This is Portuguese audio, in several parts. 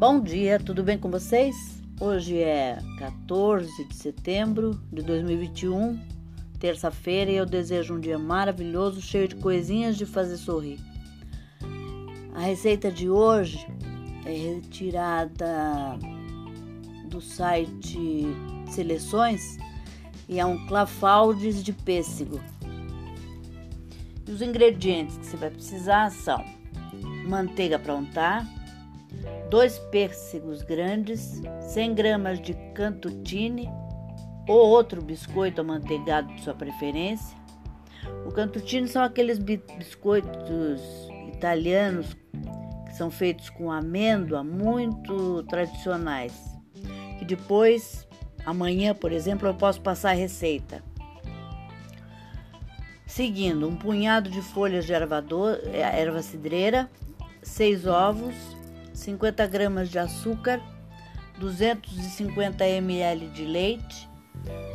Bom dia, tudo bem com vocês? Hoje é 14 de setembro de 2021, terça-feira, e eu desejo um dia maravilhoso, cheio de coisinhas de fazer sorrir. A receita de hoje é retirada do site Seleções e é um clafaldes de pêssego. E os ingredientes que você vai precisar são manteiga para untar, dois pêssegos grandes, 100 gramas de cantutine ou outro biscoito amanteigado de sua preferência. O cantutine são aqueles biscoitos italianos que são feitos com amêndoa, muito tradicionais. Que depois, amanhã, por exemplo, eu posso passar a receita. Seguindo, um punhado de folhas de erva, do, erva cidreira, 6 ovos, 50 gramas de açúcar, 250 ml de leite,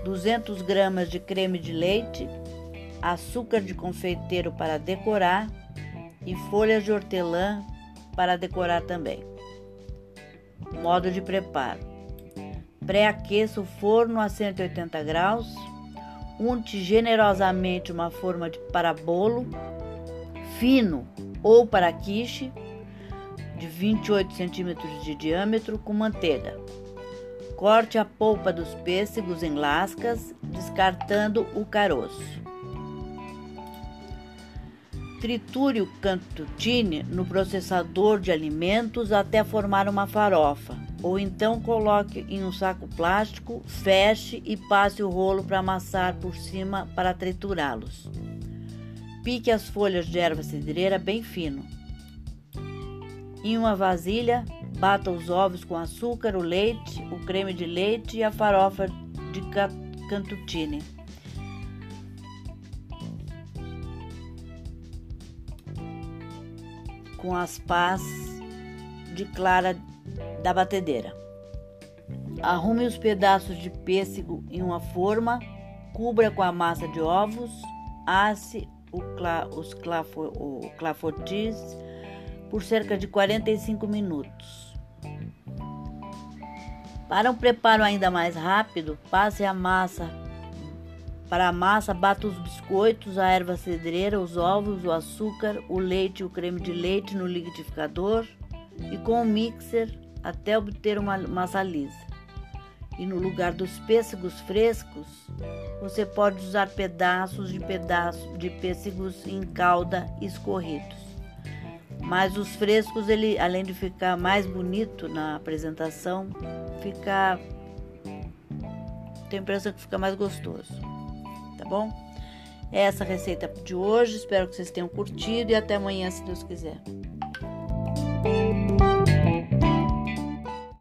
200 gramas de creme de leite, açúcar de confeiteiro para decorar e folhas de hortelã para decorar também. Modo de preparo: pré-aqueça o forno a 180 graus, unte generosamente uma forma de para bolo fino ou para quiche de 28 centímetros de diâmetro com manteiga. Corte a polpa dos pêssegos em lascas, descartando o caroço. Triture o cantutine no processador de alimentos até formar uma farofa, ou então coloque em um saco plástico, feche e passe o rolo para amassar por cima para triturá-los. Pique as folhas de erva cidreira bem fino. Em uma vasilha, bata os ovos com açúcar, o leite, o creme de leite e a farofa de cantutine. Com as pás de clara da batedeira. Arrume os pedaços de pêssego em uma forma, cubra com a massa de ovos, asse os clafotis por cerca de 45 minutos. Para um preparo ainda mais rápido, passe a massa. Para a massa, bata os biscoitos, a erva cedreira, os ovos, o açúcar, o leite e o creme de leite no liquidificador e com o mixer até obter uma massa lisa. E no lugar dos pêssegos frescos, você pode usar pedaços de pedaços de pêssegos em calda escorridos. Mas os frescos, ele, além de ficar mais bonito na apresentação, fica tem a impressão que fica mais gostoso. Tá bom? É essa receita de hoje. Espero que vocês tenham curtido e até amanhã, se Deus quiser.